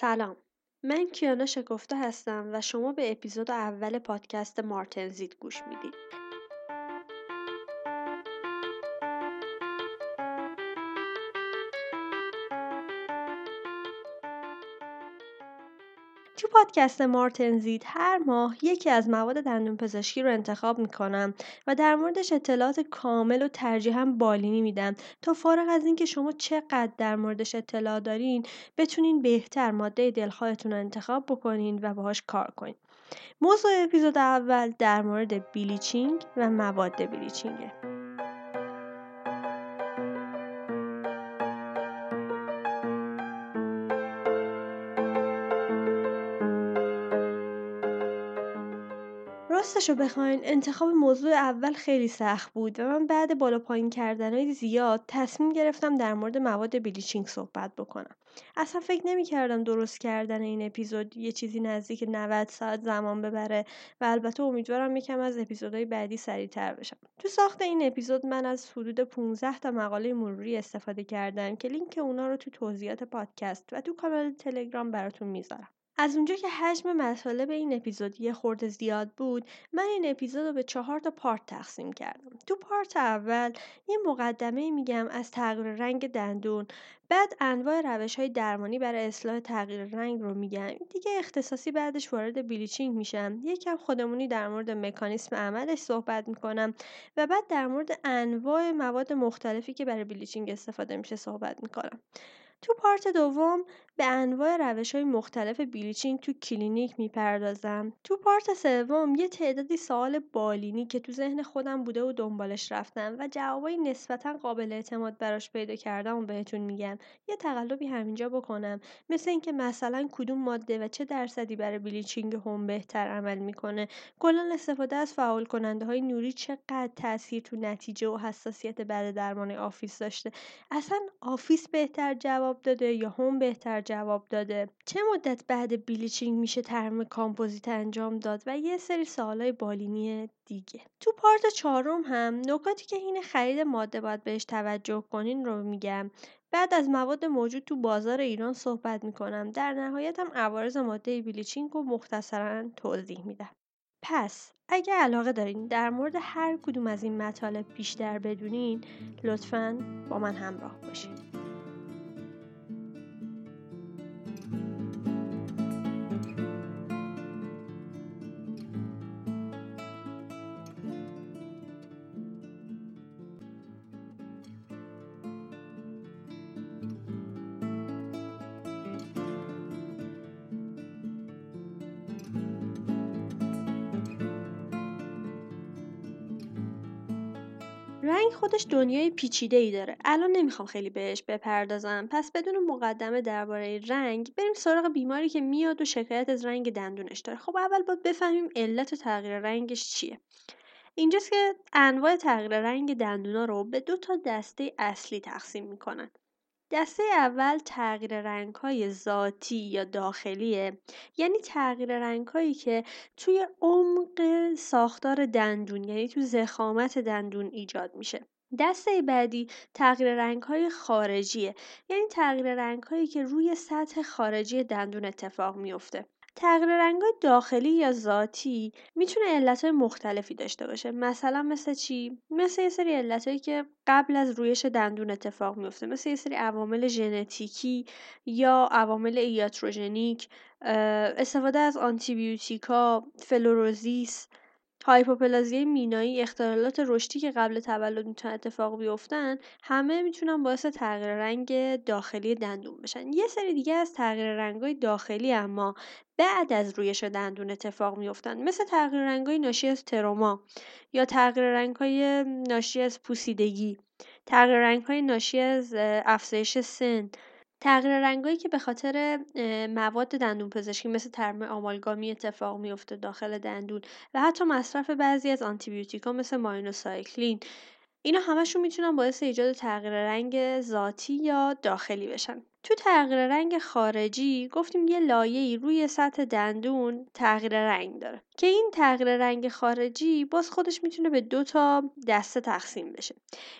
سلام. من کیانا شکفته هستم و شما به اپیزود اول پادکست مارتنزید گوش می‌دید. پادکست مارتنزید هر ماه یکی از مواد دندون پزشکی رو انتخاب می‌کنم و در موردش اطلاعات کامل و ترجیحاً بالینی میدم تا فارغ از اینکه شما چقدر در موردش اطلاع دارین بتونین بهتر ماده دلخواهتون رو انتخاب بکنین و باهاش کار کنین. موضوع اپیزود اول در مورد بیلیچینگ و مواد بیلیچینگه. راستشو بخواین انتخاب موضوع اول خیلی سخت بود و من بعد بالا پایین کردنهای زیاد تصمیم گرفتم در مورد مواد بلیچینگ صحبت بکنم. اصلا فکر نمی‌کردم درست کردن این اپیزود یه چیزی نزدیک 90 ساعت زمان ببره و البته امیدوارم یکم از اپیزودهای بعدی سریعتر بشم. تو ساخت این اپیزود من از حدود 15 تا مقاله مروری استفاده کردم که لینک اونا رو تو توضیحات پادکست و تو کانال تلگرام براتون می‌ذارم. از اونجا که حجم مطالب این اپیزود یه خورده زیاد بود من این اپیزود رو به چهار تا پارت تقسیم کردم. تو پارت اول یه مقدمه میگم از تغییر رنگ دندون بعد انواع روش های درمانی برای اصلاح تغییر رنگ رو میگم. دیگه اختصاصی بعدش وارد بلیچینگ میشم. یکم خودمونی در مورد مکانیسم عملش صحبت می‌کنم و بعد در مورد انواع مواد مختلفی که برای بلیچینگ استفاده میشه صحبت می‌کنم. تو پارت دوم به انواع روش های مختلف بلیچینگ تو کلینیک می‌پردازم. تو پارت سوم یه تعدادی سوال بالینی که تو ذهن خودم بوده و دنبالش رفتم و جوابای نسبتا قابل اعتماد براش پیدا کردم و بهتون میگم. یه تقلبی همینجا بکنم مثل اینکه مثلا کدوم ماده و چه درصدی برای بلیچینگ home بهتر عمل می‌کنه کلا استفاده از فعال کننده های نوری چقدر تاثیر تو نتیجه و حساسیت بعد درمان office داشته اصلا office بهتر جواب داده یا home بهتر جواب داده. چه مدت بعد bleaching میشه ترم کامپوزیت انجام داد و یه سری سوالای بالینی دیگه؟ تو پارت چهارم هم نکاتی که حین خرید ماده باید بهش توجه کنین رو میگم. بعد از مواد موجود تو بازار ایران صحبت می‌کنم. در نهایت هم عوارض ماده بلیچینگ رو مختصرا توضیح میدم. پس اگه علاقه دارین در مورد هر کدوم از این مطالب بیشتر بدونین لطفا با من همراه باشین. رنگ خودش دنیای پیچیده ای داره. الان نمی‌خوام خیلی بهش بپردازم. پس بدون مقدمه درباره رنگ بریم سراغ بیماری که میاد و شکایت از رنگ دندونش داره. خب اول باید بفهمیم علت تغییر رنگش چیه. اینجاست که انواع تغییر رنگ دندونا رو به دو تا دسته اصلی تقسیم می‌کنن. دسته اول تغییر رنگ‌های ذاتی یا داخلیه. یعنی تغییر رنگ‌هایی که توی عمق ساختار دندون یعنی تو زخامت دندون ایجاد میشه. دسته بعدی تغییر رنگ‌های خارجیه. یعنی تغییر رنگ‌هایی که روی سطح خارجی دندون اتفاق میفته تغییر رنگ‌های داخلی یا ذاتی می‌تونه علتهای مختلفی داشته باشه. مثلا مثل چی؟ مثل یه سری علتهایی که قبل از رویش دندون اتفاق میفته مثل یه سری عوامل ژنتیکی یا عوامل iatrogenic استفاده از آنتیبیوتیکا فلوروزیس هایپوپلازی مینایی اختلالات رشدی که قبل تولد می‌تونن اتفاق بیفتن همه می‌تونن باعث تغییر رنگ داخلی دندون بشن. یه سری دیگه از تغییر رنگای داخلی اما بعد از رویش دندون اتفاق میفتن مثل تغییر رنگای ناشی از تروما یا تغییر رنگهای ناشی از پوسیدگی تغییر رنگهای ناشی از افزایش سن تغییر رنگایی که به خاطر مواد دندون پزشکی مثل ترم آمالگامی اتفاق میفته داخل دندون و حتی مصرف بعضی از آنتیبیوتیکا مثل ماینوسایکلین. اینا همشون می‌تونن باعث ایجاد تغییر رنگ ذاتی یا داخلی بشن. تو تغییر رنگ خارجی گفتیم یه لایه‌ای روی سطح دندون تغییر رنگ داره که این تغییر رنگ خارجی باز خودش می‌تونه به دو تا دسته تقسیم بشه.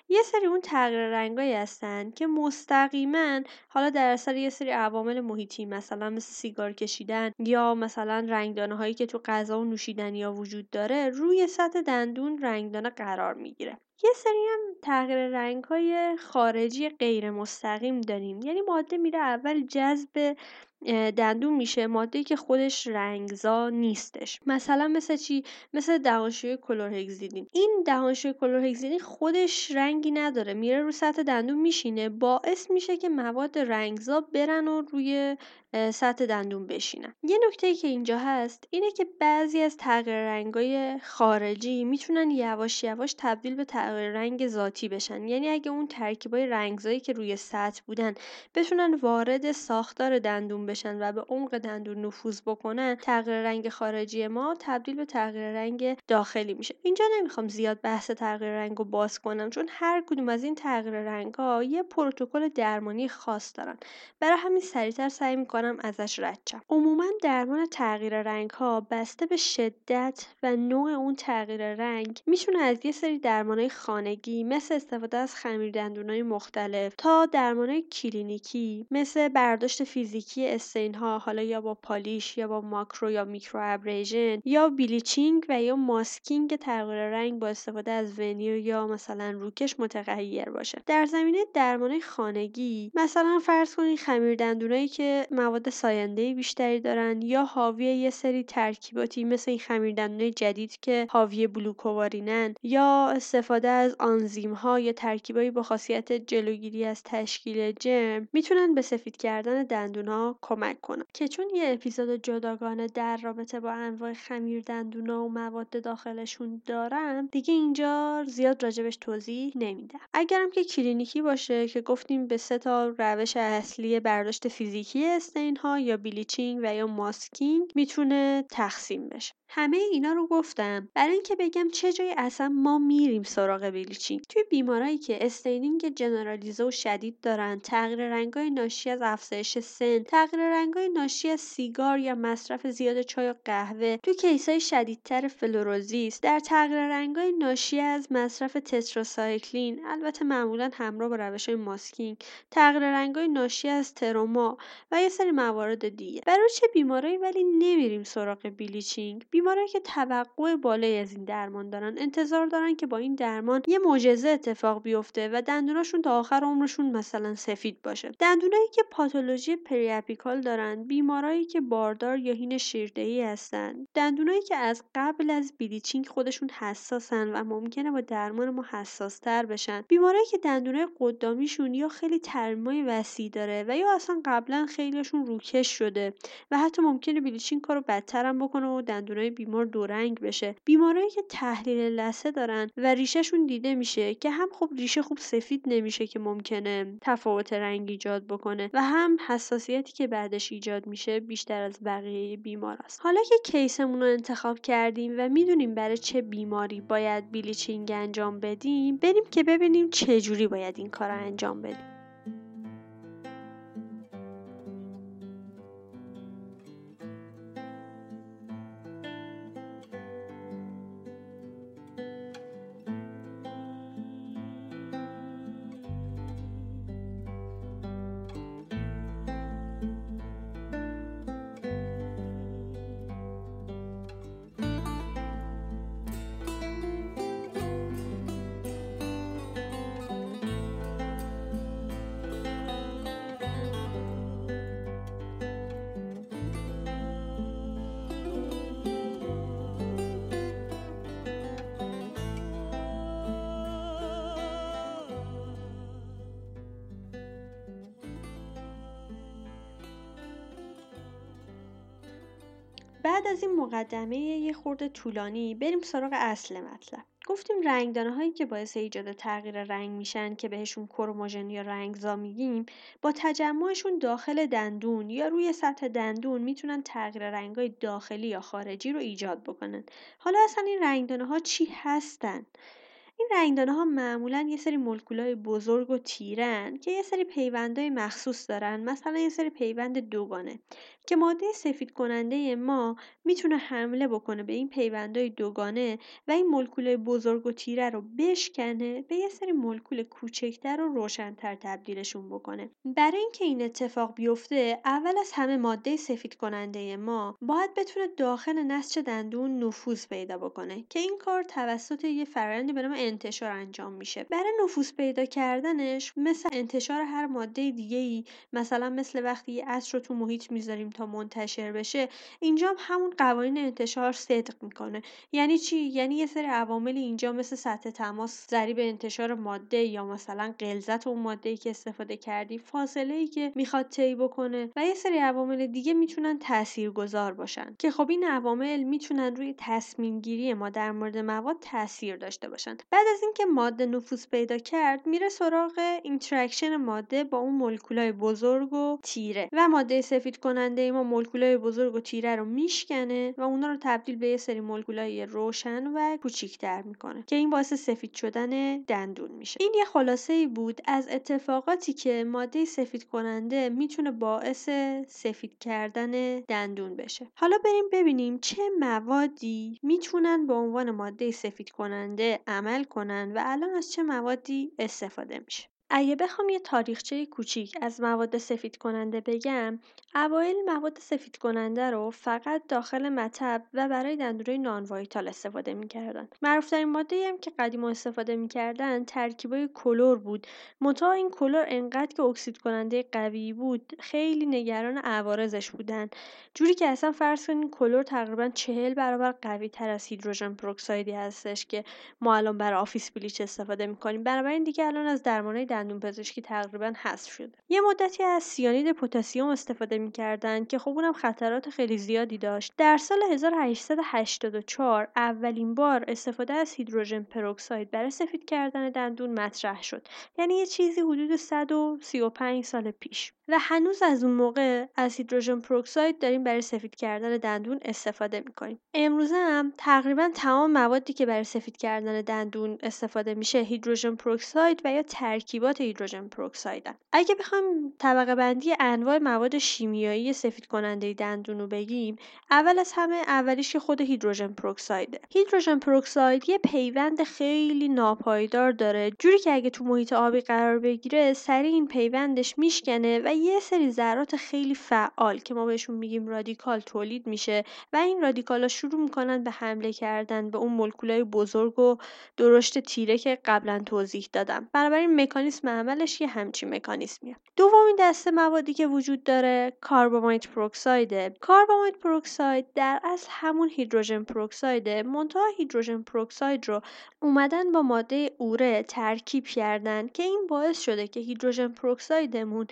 یه سری اون تغییر رنگایی هستن که مستقیما حالا در اثر یه سری عوامل محیطی مثلا مثل سیگار کشیدن یا مثلا رنگدانه هایی که تو غذا و نوشیدنی ها وجود داره روی سطح دندون رنگدانه قرار می‌گیره. یه سری هم تغییر رنگ های خارجی غیر مستقیم داریم. یعنی ماده میره اول جذب دندون میشه ماده که خودش رنگزا نیستش. مثلا مثل چی؟ مثل دهانشوی کلورهگزیدین این دهانشوی کلورهگزیدین خودش رنگی نداره میره رو سطح دندون میشینه. باعث میشه که مواد رنگزا برن و روی سطح دندون بشینن. یه نکته که اینجا هست اینه که بعضی از تغییر رنگای خارجی می‌تونن یواش یواش تبدیل به تغییر رنگ ذاتی بشن. یعنی اگه اون ترکیبای رنگزایی که روی سطح بودن بتونن وارد ساختار دندون بشن و به عمق دندون نفوذ بکنن تغییر رنگ خارجی ما تبدیل به تغییر رنگ داخلی میشه. اینجا نمی‌خوام زیاد بحث تغییر رنگ رو باز کنم چون هر کدوم از این تغییر رنگ ها یه پروتکل درمانی خاص دارن. برای همین سریعتر سعی می‌کنم ازش رد شم. عموما درمان تغییر رنگ ها بسته به شدت و نوع اون تغییر رنگ می‌تونه از یه سری درمانهای خانگی مثل استفاده از خمیر دندونای مختلف تا درمانهای کلینیکی مثل برداشت فیزیکی stain ها حالا یا با polish یا با ماکرو یا micro abrasion یا bleaching و یا masking تغییر رنگ با استفاده از veneer یا مثلا روکش متغیر باشه. در زمینه درمان خانگی مثلا فرض کنید خمیر دندونایی که مواد ساینده بیشتری دارن یا حاوی یه سری ترکیباتی مثل این خمیر دندونای جدید که حاوی blue covarine ن یا استفاده از آنزیم ها یا ترکیبایی با خاصیت جلوگیری از تشکیل جرم می‌تونن به سفید کردن دندون کمک کنن که چون یه اپیزود جداگانه در رابطه با انواع خمیر دندونا و مواد داخلشون دارم دیگه اینجا زیاد راجبش توضیح نمیدم. اگرم که کلینیکی باشه که گفتیم به سه تا روش اصلی برداشت فیزیکی stain ها یا bleaching و یا masking می‌تونه تقسیم بشه. همه اینا رو گفتم. برای اینکه بگم چه جایی اصلا ما میریم سراغ bleaching توی بیمارایی که staining جنرالیزه و شدید دارن تغییر رنگای ناشی از افزایش سن تغییر رنگای ناشی از سیگار یا مصرف زیاد چای و قهوه تو case ای شدیدتر فلوروزیس در تغییر رنگای ناشی از مصرف تتراسایکلین البته معمولا همراه با روش masking تغییر رنگای ناشی از تروما و یه سری موارد دیگه. برای چه بیمارایی ولی نمیریم سراغ bleaching بیمارایی که توقع بالایی از این درمان دارن انتظار دارن که با این درمان یه معجزه اتفاق بیفته و دندوناشون تا آخر عمرشون مثلا سفید باشه. دندونایی که پاتولوژی periapical دارن بیمارایی که باردار یا حین شیردهی هستن. دندونایی که از قبل از bleaching خودشون حساسن و ممکنه با درمان ما حساستر بشن. بیمارایی که دندونای قدامیشون یا خیلی ترمیمای وسیع داره و یا اصلا قبلا خیلیشون روکش شده و حتی ممکنه بلیچینگ کارو بدترم بکنه و دندونای بیمار دورنگ بشه. بیمارایی که تحلیل لثه دارن و ریشهشون دیده میشه که هم خب ریشه خوب سفید نمیشه که ممکنه تفاوت رنگ ایجاد بکنه و هم حساسیتی که بعدش ایجاد میشه بیشتر از بقیه بیمار است. حالا که کیسمون رو انتخاب کردیم و می‌دونیم برای چه بیماری باید بلیچینگ انجام بدیم بریم که ببینیم چه جوری باید این کار انجام بدیم. بعد از این مقدمه یه خورده طولانی بریم سراغ اصل مطلب. گفتیم رنگدانه هایی که باعث ایجاد تغییر رنگ میشن که بهشون کروموژن یا رنگزا میگیم با تجمعشون داخل دندون یا روی سطح دندون می‌تونن تغییر رنگای داخلی یا خارجی رو ایجاد بکنن. حالا اصلا این رنگدانه ها چی هستن؟ این رنگدانه ها معمولا یه سری مولکولای بزرگ و تیرن که یه سری پیوندهای مخصوص دارن. مثلا یه سری پیوند دوگانه. که ماده سفید کننده ما می‌تونه حمله بکنه به این پیوندهای دوگانه و این مولکول بزرگ و تیره رو بشکنه به یه سری مولکول کوچکتر و روشنتر تبدیلشون بکنه. برای اینکه این اتفاق بیفته اول از همه ماده سفید کننده ما باید بتونه داخل نسج دندون نفوذ پیدا بکنه که این کار توسط یه فرآیندی به نام انتشار انجام میشه. برای نفوذ پیدا کردنش مثل انتشار هر ماده دیگه ای مثلا مثل وقتی یه رو تو محیط می‌ذاریم تا منتشر بشه اینجا هم همون قوانین انتشار صدق می‌کنه. یعنی چی؟ یعنی یه سری عواملی اینجا مثل سطح تماس ضریب انتشار ماده یا مثلا غلظت اون ماده ای که استفاده کردی فاصله ای که می‌خواد طی بکنه و یه سری عوامل دیگه می‌تونن تاثیرگذار باشن. که خب این عوامل می‌تونن روی تصمیم گیری ما در مورد مواد تاثیر داشته باشن. بعد از اینکه ماده نفوذ پیدا کرد میره سراغ interaction ماده با اون مولکولای بزرگ و تیره و ماده سفید کننده ما مولکولای بزرگ و تیره رو میشکنه و اونا رو تبدیل به یه سری مولکولای روشن و کوچیکتر می‌کنه که این باعث سفید شدن دندون میشه. این یه خلاصه ای بود از اتفاقاتی که ماده سفید کننده می‌تونه باعث سفید کردن دندون بشه. حالا بریم ببینیم چه موادی می‌تونن به عنوان ماده سفید کننده عمل کنن و الان از چه موادی استفاده میشه. اگه بخوام یه تاریخچه کوچیک از مواد سفید کننده بگم اوایل مواد سفید کننده رو فقط داخل مطب و برای دندونای نانوایتال استفاده می‌کردن. معروفترین ماده هم که قدیما استفاده می‌کردن ترکیبای کلور بود. منتها این کلور انقدر که اکسید کننده قوی بود خیلی نگران عوارضش بودن. جوری که اصلا فرض کنین کلور تقریبا چهل برابر قوی تر از hydrogen peroxide ی هستش که ما الان برای office bleach استفاده می‌کنیم. بنابراین دیگه الان از درمانهای دندون پزشکی تقریبا حذف شده. یه مدتی از سیانید پتاسیم استفاده می‌کردن که خب اونم خطرات خیلی زیادی داشت. در سال 1884 اولین بار استفاده از hydrogen peroxide برای سفید کردن دندون مطرح شد. یعنی یه چیزی حدود 135 سال پیش. و هنوز از اون موقع از hydrogen peroxide داریم برای سفید کردن دندون استفاده می‌کنیم. امروزه هم تقریبا تمام موادی که برای سفید کردن دندون استفاده میشه hydrogen peroxide و یا ترکیبات hydrogen peroxide ن اگه بخوایم طبقه بندی انواع مواد شیمیایی سفید کننده دندون رو بگیم اول از همه اولیش که خود hydrogen peroxide ه. hydrogen peroxide یه پیوند خیلی ناپایدار داره. جوری که اگه تو محیط آبی قرار بگیره سریع این پیوندش میشکنه و یه سری ذرات خیلی فعال که ما بهشون میگیم رادیکال تولید میشه و این رادیکالا شروع می‌کنن به حمله کردن به اون مولکولای بزرگ و درشت تیره که قبلا توضیح دادم. بنابراین مکانیسم عملش یه همچین مکانیسمیه دومین دسته موادی که وجود داره carbamide peroxide ه. carbamide peroxide در اصل همون hydrogen peroxide ه. منتها hydrogen peroxide رو اومدن با ماده اوره ترکیب کردن که این باعث شده که hydrogen peroxide مون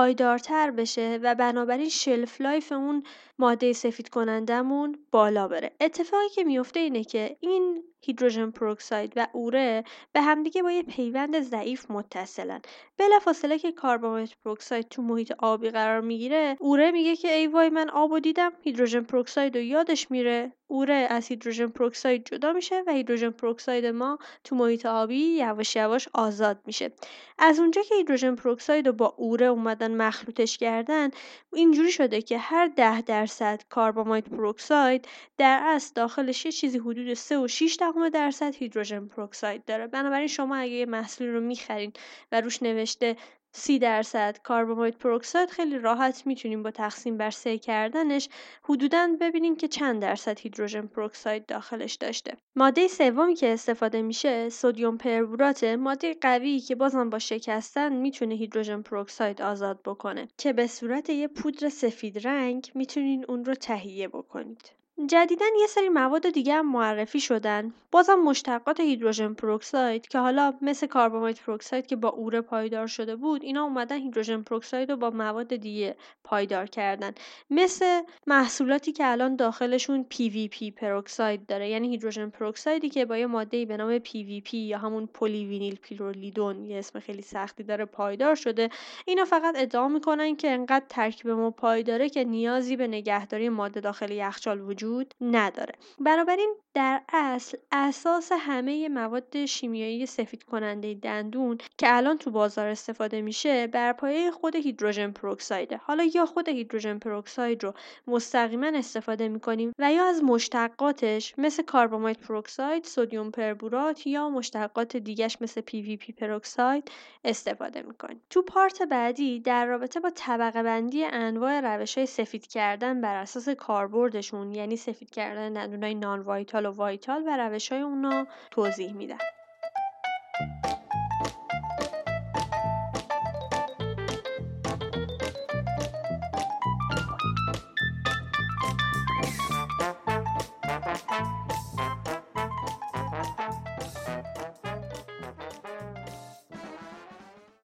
پایدارتر بشه و بنابراین shelf life اون ماده سفید کنندمون بالا بره. اتفاقی که میفته اینه که این hydrogen peroxide و اوره به همدیگه با یه پیوند ضعیف متصلن. بلافاصله که carbamide peroxide تو محیط آبی قرار می‌گیره اوره میگه که ای وای من آبو دیدم hydrogen peroxide رو یادش میره. اوره از hydrogen peroxide جدا میشه و hydrogen peroxide ما تو محیط آبی یواش یواش آزاد میشه. از اونجا که hydrogen peroxide رو با اوره اومدن مخلوطش کردن اینجوری شده که هر ده درصد carbamide peroxide در اصل داخلش یه چیزی حدود 3 و 6 دهم درصد hydrogen peroxide داره. بنابراین شما اگه یه محصول رو می‌خرین و روش نوشته سی درصد carbamide peroxide خیلی راحت می‌تونیم با تقسیم بر سه کردنش حدودا ببینیم که چند درصد hydrogen peroxide داخلش داشته. ماده سومی که استفاده میشه سدیم پربورات ماده قوی که بازم با شکستن می‌تونه hydrogen peroxide آزاد بکنه که به صورت یه پودر سفید رنگ می‌تونین اون رو تهیه بکنید. جدیدا یه سری مواد دیگه هم معرفی شدن. بازم مشتقات hydrogen peroxide که حالا مثل carbamide peroxide که با اوره پایدار شده بود اینا اومدن hydrogen peroxide رو با مواد دیگه پایدار کردن. مثل محصولاتی که الان داخلشون PVP peroxide داره. یعنی hydrogen peroxide ی که با یه ماده به نام PVP یا همون polyvinylpyrrolidone یه اسم خیلی سختی داره پایدار شده. اینا فقط ادعا می‌کنن که انقدر ترکیب ما پایداره که نیازی به نگهداری ماده داخل یخچال وجود وجود نداره. بنابراین در اصل اساس همه مواد شیمیایی سفید کننده دندون که الان تو بازار استفاده میشه بر پایه خود hydrogen peroxide ه. حالا یا خود hydrogen peroxide رو مستقیما استفاده می‌کنیم و یا از مشتقاتش مثل carbamide peroxide سدیم پربورات یا مشتقات دیگش مثل PVP peroxide استفاده می‌کنیم. تو part بعدی در رابطه با طبقه بندی انواع روش های سفید کردن بر اساس کاربردشون یعنی یعنی سفید کردن دندونای non-vital و vital و روش های اون رو توضیح میدم